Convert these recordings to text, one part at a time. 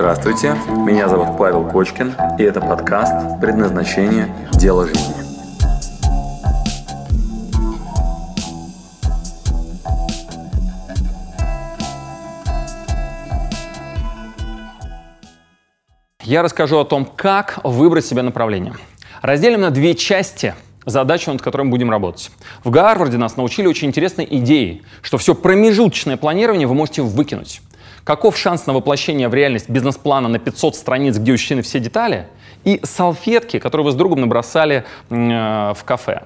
Здравствуйте, меня зовут Павел Кочкин, и это подкаст «Предназначение. Дело жизни». Я расскажу о том, как выбрать себе направление. Разделим на две части задачу, над которой мы будем работать. В Гарварде нас научили очень интересной идее, что все промежуточное планирование вы можете выкинуть. Каков шанс на воплощение в реальность бизнес-плана на 500 страниц, где учтены все детали, и салфетки, которые вы с другом набросали э, в кафе.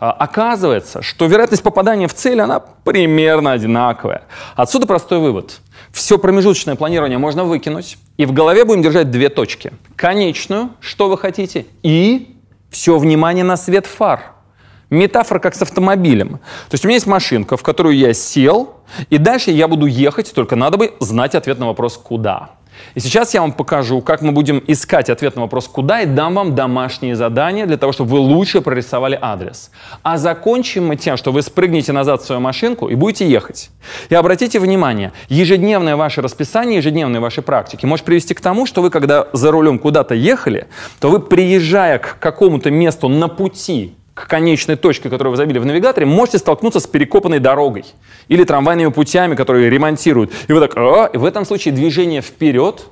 А, оказывается, что вероятность попадания в цель, она примерно одинаковая. Отсюда простой вывод. Все промежуточное планирование можно выкинуть, и в голове будем держать две точки. Конечную, что вы хотите, и все внимание на свет фар. Метафора как с автомобилем. То есть у меня есть машинка, в которую я сел, и дальше я буду ехать, только надо бы знать ответ на вопрос «куда?». И сейчас я вам покажу, как мы будем искать ответ на вопрос «куда?» и дам вам домашние задания для того, чтобы вы лучше прорисовали адрес. А закончим мы тем, что вы спрыгнете назад в свою машинку и будете ехать. И обратите внимание, ежедневное ваше расписание, ежедневные ваши практики может привести к тому, что вы, когда за рулем куда-то ехали, то вы, приезжая к какому-то месту на пути, к конечной точке, которую вы забили в навигаторе, можете столкнуться с перекопанной дорогой или трамвайными путями, которые ремонтируют. И вы так, а, и в этом случае движение вперед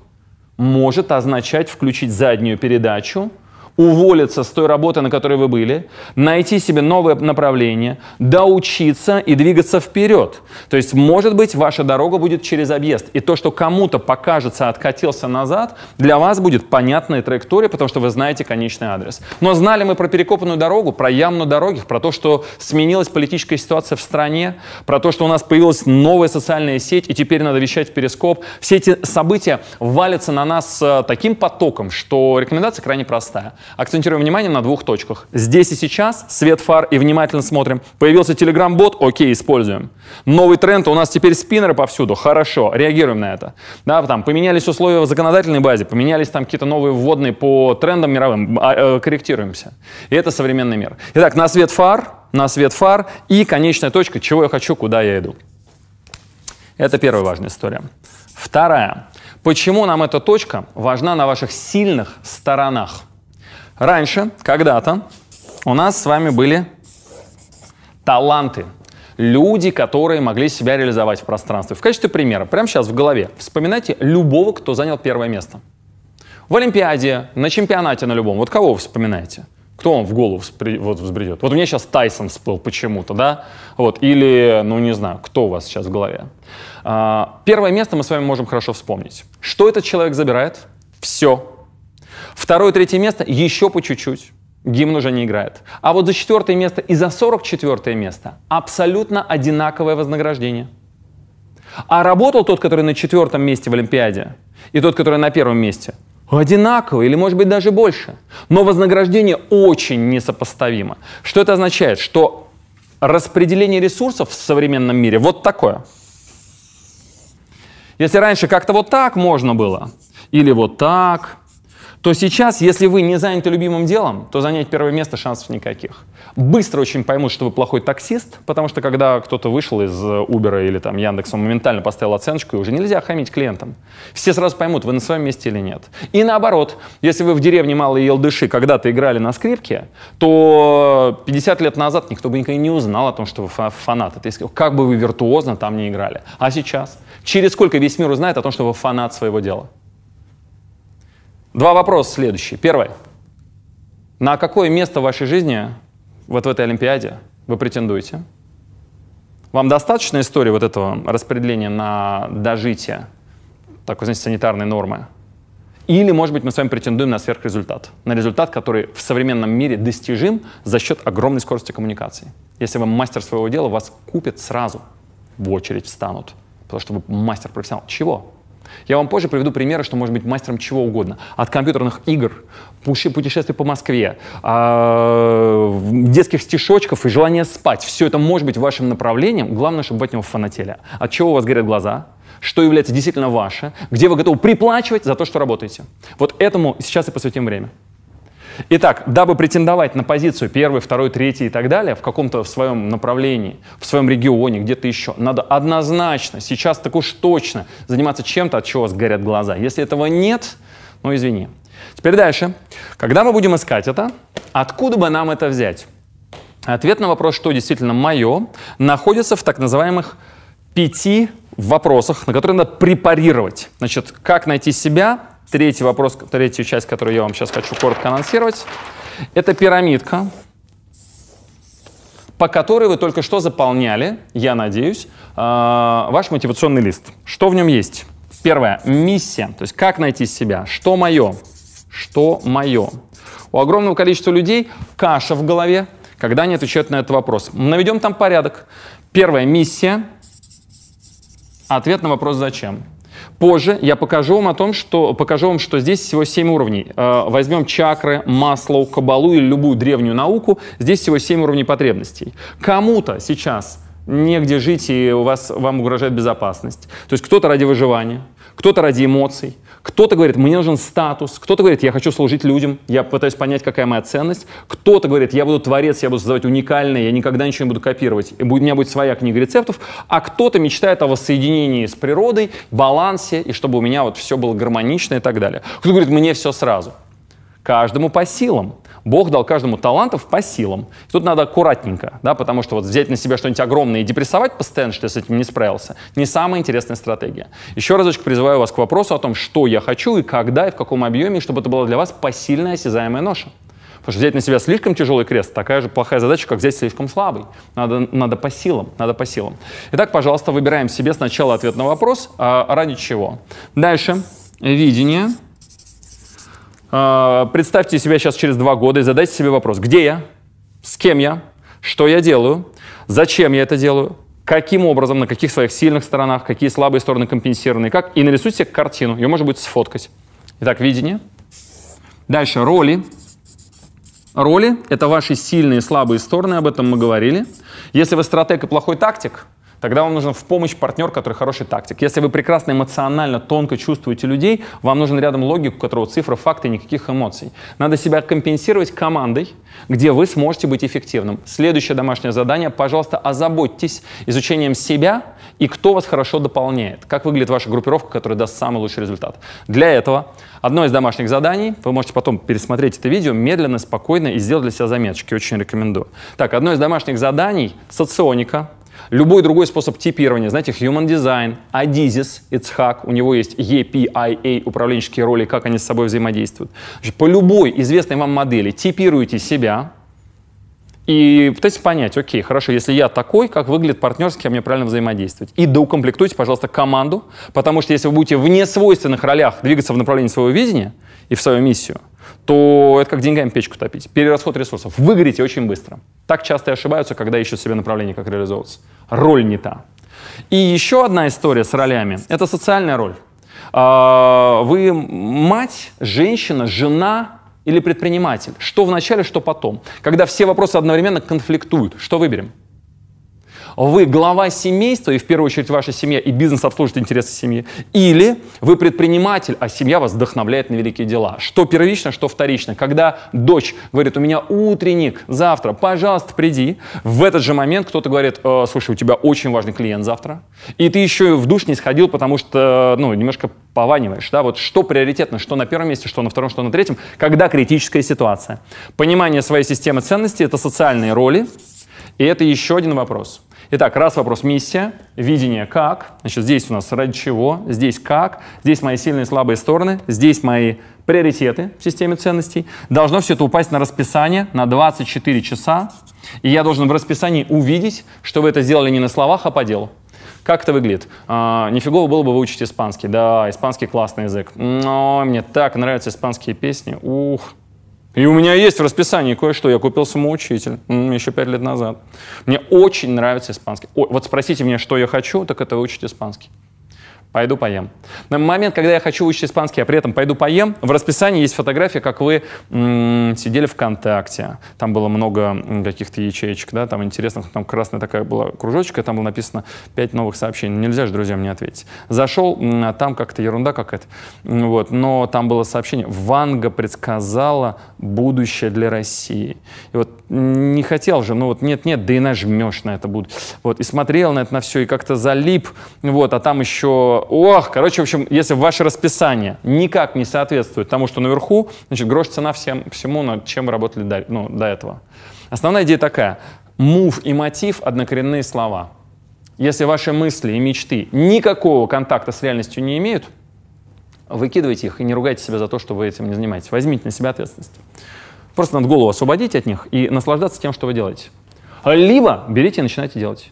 может означать включить заднюю передачу, уволиться с той работы, на которой вы были, найти себе новое направление, доучиться и двигаться вперед. То есть, может быть, ваша дорога будет через объезд. И то, что кому-то покажется откатился назад, для вас будет понятная траектория, потому что вы знаете конечный адрес. Но знали мы про перекопанную дорогу, про яму на дорогах, про то, что сменилась политическая ситуация в стране, про то, что у нас появилась новая социальная сеть, и теперь надо вещать в перископ. Все эти события валятся на нас э, таким потоком, что рекомендация крайне простая. Акцентируем внимание на двух точках. Здесь и сейчас свет фар и внимательно смотрим. Появился Telegram-бот, окей, используем. Новый тренд, у нас теперь спиннеры повсюду, хорошо, реагируем на это. Да, там поменялись условия в законодательной базе, поменялись там какие-то новые вводные по трендам мировым, а, э, корректируемся. И это современный мир. Итак, на свет фар, на свет фар и конечная точка, чего я хочу, куда я иду. Это первая важная история. Вторая. Почему нам эта точка важна на ваших сильных сторонах? Раньше, когда-то, у нас с вами были таланты. Люди, которые могли себя реализовать в пространстве. В качестве примера, прямо сейчас в голове, вспоминайте любого, кто занял первое место. В Олимпиаде, на чемпионате на любом. Вот кого вы вспоминаете? Кто вам в голову вот, взбредет? Вот у меня сейчас Тайсон всплыл почему-то, да? Вот, или, ну не знаю, кто у вас сейчас в голове? А, первое место мы с вами можем хорошо вспомнить. Что этот человек забирает? Все. Второе, третье место еще по чуть-чуть. Гимн уже не играет. А вот за четвертое место и за сорок четвертое место абсолютно одинаковое вознаграждение. А работал тот, который на четвертом месте в Олимпиаде, и тот, который на первом месте, одинаково или, может быть, даже больше. Но вознаграждение очень несопоставимо. Что это означает? Что распределение ресурсов в современном мире вот такое. Если раньше как-то вот так можно было, или вот так, то сейчас, если вы не заняты любимым делом, то занять первое место шансов никаких. Быстро очень поймут, что вы плохой таксист, потому что когда кто-то вышел из Uber или там Яндекса, он моментально поставил оценочку, и уже нельзя хамить клиентам. Все сразу поймут, вы на своем месте или нет. И наоборот, если вы в деревне Малые Елдыши когда-то играли на скрипке, то 50 лет назад никто бы никогда не узнал о том, что вы фанат. Это есть, как бы вы виртуозно там не играли. А сейчас? Через сколько весь мир узнает о том, что вы фанат своего дела? Два вопроса следующие. Первый. На какое место в вашей жизни, вот в этой Олимпиаде, вы претендуете? Вам достаточно истории вот этого распределения на дожитие, такой, знаете, санитарной нормы? Или, может быть, мы с вами претендуем на сверхрезультат, на результат, который в современном мире достижим за счет огромной скорости коммуникации. Если вы мастер своего дела, вас купят сразу, в очередь встанут, потому что вы мастер-профессионал. Чего? Я вам позже приведу примеры, что может быть мастером чего угодно. От компьютерных игр, путешествий по Москве, а, детских стишочков и желания спать. Все это может быть вашим направлением. Главное, чтобы от него фанатели. От чего у вас горят глаза? Что является действительно ваше? Где вы готовы приплачивать за то, что работаете? Вот этому сейчас и посвятим время. Итак, дабы претендовать на позицию первый, второй, третий и так далее в каком-то своем направлении, в своем регионе, где-то еще, надо однозначно, сейчас так уж точно заниматься чем-то, от чего сгорят глаза. Если этого нет, ну извини. Теперь дальше. Когда мы будем искать это, откуда бы нам это взять? Ответ на вопрос, что действительно мое, находится в так называемых пяти вопросах, на которые надо препарировать. Значит, как найти себя, Третий вопрос, третью часть, которую я вам сейчас хочу коротко анонсировать, это пирамидка, по которой вы только что заполняли, я надеюсь, а, ваш мотивационный лист. Что в нем есть? Первое. Миссия. То есть как найти себя? Что мое? Что мое? У огромного количества людей каша в голове, когда они отвечают на этот вопрос. Наведем там порядок. Первая миссия. Ответ на вопрос «Зачем?». Позже я покажу вам о том, что покажу вам, что здесь всего 7 уровней. Э, возьмем чакры, масло, кабалу или любую древнюю науку. Здесь всего 7 уровней потребностей. Кому-то сейчас негде жить, и у вас, вам угрожает безопасность. То есть кто-то ради выживания, кто-то ради эмоций, кто-то говорит, мне нужен статус, кто-то говорит, я хочу служить людям, я пытаюсь понять, какая моя ценность, кто-то говорит, я буду творец, я буду создавать уникальное, я никогда ничего не буду копировать, и у меня будет своя книга рецептов, а кто-то мечтает о воссоединении с природой, балансе, и чтобы у меня вот все было гармонично и так далее. Кто говорит, мне все сразу. Каждому по силам. Бог дал каждому талантов по силам. И тут надо аккуратненько, да, потому что вот взять на себя что-нибудь огромное и депрессовать постоянно, что я с этим не справился, не самая интересная стратегия. Еще разочек призываю вас к вопросу о том, что я хочу и когда, и в каком объеме, чтобы это была для вас посильная осязаемая ноша. Потому что взять на себя слишком тяжелый крест, такая же плохая задача, как взять слишком слабый. Надо, надо по силам, надо по силам. Итак, пожалуйста, выбираем себе сначала ответ на вопрос, а ради чего. Дальше. Видение. А, представьте себя сейчас через два года и задайте себе вопрос, где я, с кем я, что я делаю, зачем я это делаю, каким образом, на каких своих сильных сторонах, какие слабые стороны компенсированы, как, и нарисуйте картину, ее можно будет сфоткать. Итак, видение. Дальше роли. Роли — это ваши сильные и слабые стороны, об этом мы говорили. Если вы стратег и плохой тактик, тогда вам нужен в помощь партнер, который хороший тактик. Если вы прекрасно эмоционально, тонко чувствуете людей, вам нужен рядом логик, у которого цифры, факты, никаких эмоций. Надо себя компенсировать командой, где вы сможете быть эффективным. Следующее домашнее задание. Пожалуйста, озаботьтесь изучением себя и кто вас хорошо дополняет. Как выглядит ваша группировка, которая даст самый лучший результат. Для этого одно из домашних заданий, вы можете потом пересмотреть это видео медленно, спокойно и сделать для себя заметочки. Очень рекомендую. Так, одно из домашних заданий — соционика, Любой другой способ типирования, знаете, Human Design, Adizis, Ицхак, у него есть EPIA, управленческие роли, как они с собой взаимодействуют. По любой известной вам модели типируйте себя и пытайтесь понять, окей, хорошо, если я такой, как выглядит партнер, с кем мне правильно взаимодействовать. И доукомплектуйте, пожалуйста, команду, потому что если вы будете в несвойственных ролях двигаться в направлении своего видения и в свою миссию, то это как деньгами печку топить. Перерасход ресурсов. Выгорите очень быстро. Так часто и ошибаются, когда ищут себе направление, как реализовываться. Роль не та. И еще одна история с ролями – это социальная роль. А, вы мать, женщина, жена или предприниматель. Что в начале, что потом. Когда все вопросы одновременно конфликтуют. Что выберем? Вы глава семейства, и в первую очередь ваша семья, и бизнес обслуживает интересы семьи, или вы предприниматель, а семья вас вдохновляет на великие дела. Что первично, что вторично. Когда дочь говорит, у меня утренник завтра, пожалуйста, приди, в этот же момент кто-то говорит, э, слушай, у тебя очень важный клиент завтра, и ты еще в душ не сходил, потому что, ну, немножко пованиваешь, да, вот что приоритетно, что на первом месте, что на втором, что на третьем, когда критическая ситуация. Понимание своей системы ценностей — это социальные роли, и это еще один вопрос — Итак, раз вопрос миссия, видение как. Значит, здесь у нас ради чего, здесь как, здесь мои сильные и слабые стороны, здесь мои приоритеты в системе ценностей. Должно все это упасть на расписание на 24 часа. И я должен в расписании увидеть, что вы это сделали не на словах, а по делу. Как это выглядит? А, нифигово было бы выучить испанский. Да, испанский классный язык. Но мне так нравятся испанские песни. Ух, и у меня есть в расписании кое-что. Я купил самоучитель еще пять лет назад. Мне очень нравится испанский. О, вот спросите меня, что я хочу, так это выучить испанский. Пойду поем. На момент, когда я хочу учить испанский, а при этом пойду поем, в расписании есть фотография, как вы м- сидели ВКонтакте. Там было много каких-то ячеечек, да, там интересных, там красная такая была кружочка, там было написано 5 новых сообщений. Нельзя же друзьям не ответить. Зашел, а там как-то ерунда какая-то. Вот, но там было сообщение. Ванга предсказала будущее для России. И вот не хотел же, ну вот нет-нет, да и нажмешь на это буду. Вот, и смотрел на это на все, и как-то залип. Вот, а там еще ох, короче, в общем, если ваше расписание никак не соответствует тому, что наверху, значит, грош цена всем, всему, над чем вы работали до, ну, до этого. Основная идея такая. Мув и мотив — однокоренные слова. Если ваши мысли и мечты никакого контакта с реальностью не имеют, выкидывайте их и не ругайте себя за то, что вы этим не занимаетесь. Возьмите на себя ответственность. Просто надо голову освободить от них и наслаждаться тем, что вы делаете. Либо берите и начинайте делать.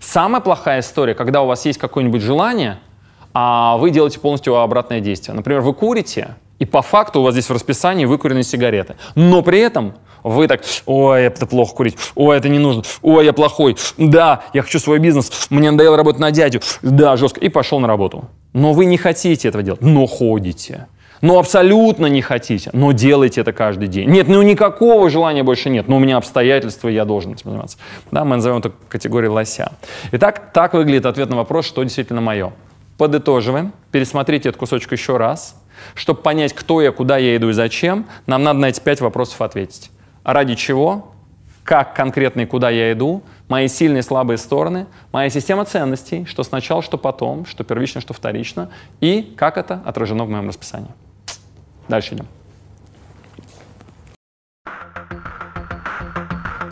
Самая плохая история, когда у вас есть какое-нибудь желание — а вы делаете полностью обратное действие. Например, вы курите, и по факту у вас здесь в расписании выкуренные сигареты. Но при этом вы так, ой, это плохо курить, ой, это не нужно, ой, я плохой, да, я хочу свой бизнес, мне надоело работать на дядю, да, жестко, и пошел на работу. Но вы не хотите этого делать, но ходите. Но абсолютно не хотите, но делайте это каждый день. Нет, ну никакого желания больше нет, но у меня обстоятельства, я должен этим заниматься. Да, мы назовем это категорией лося. Итак, так выглядит ответ на вопрос, что действительно мое. Подытоживаем, пересмотрите этот кусочек еще раз. Чтобы понять, кто я, куда я иду и зачем, нам надо на эти пять вопросов ответить. Ради чего, как конкретно и куда я иду, мои сильные и слабые стороны, моя система ценностей, что сначала, что потом, что первично, что вторично, и как это отражено в моем расписании. Дальше идем.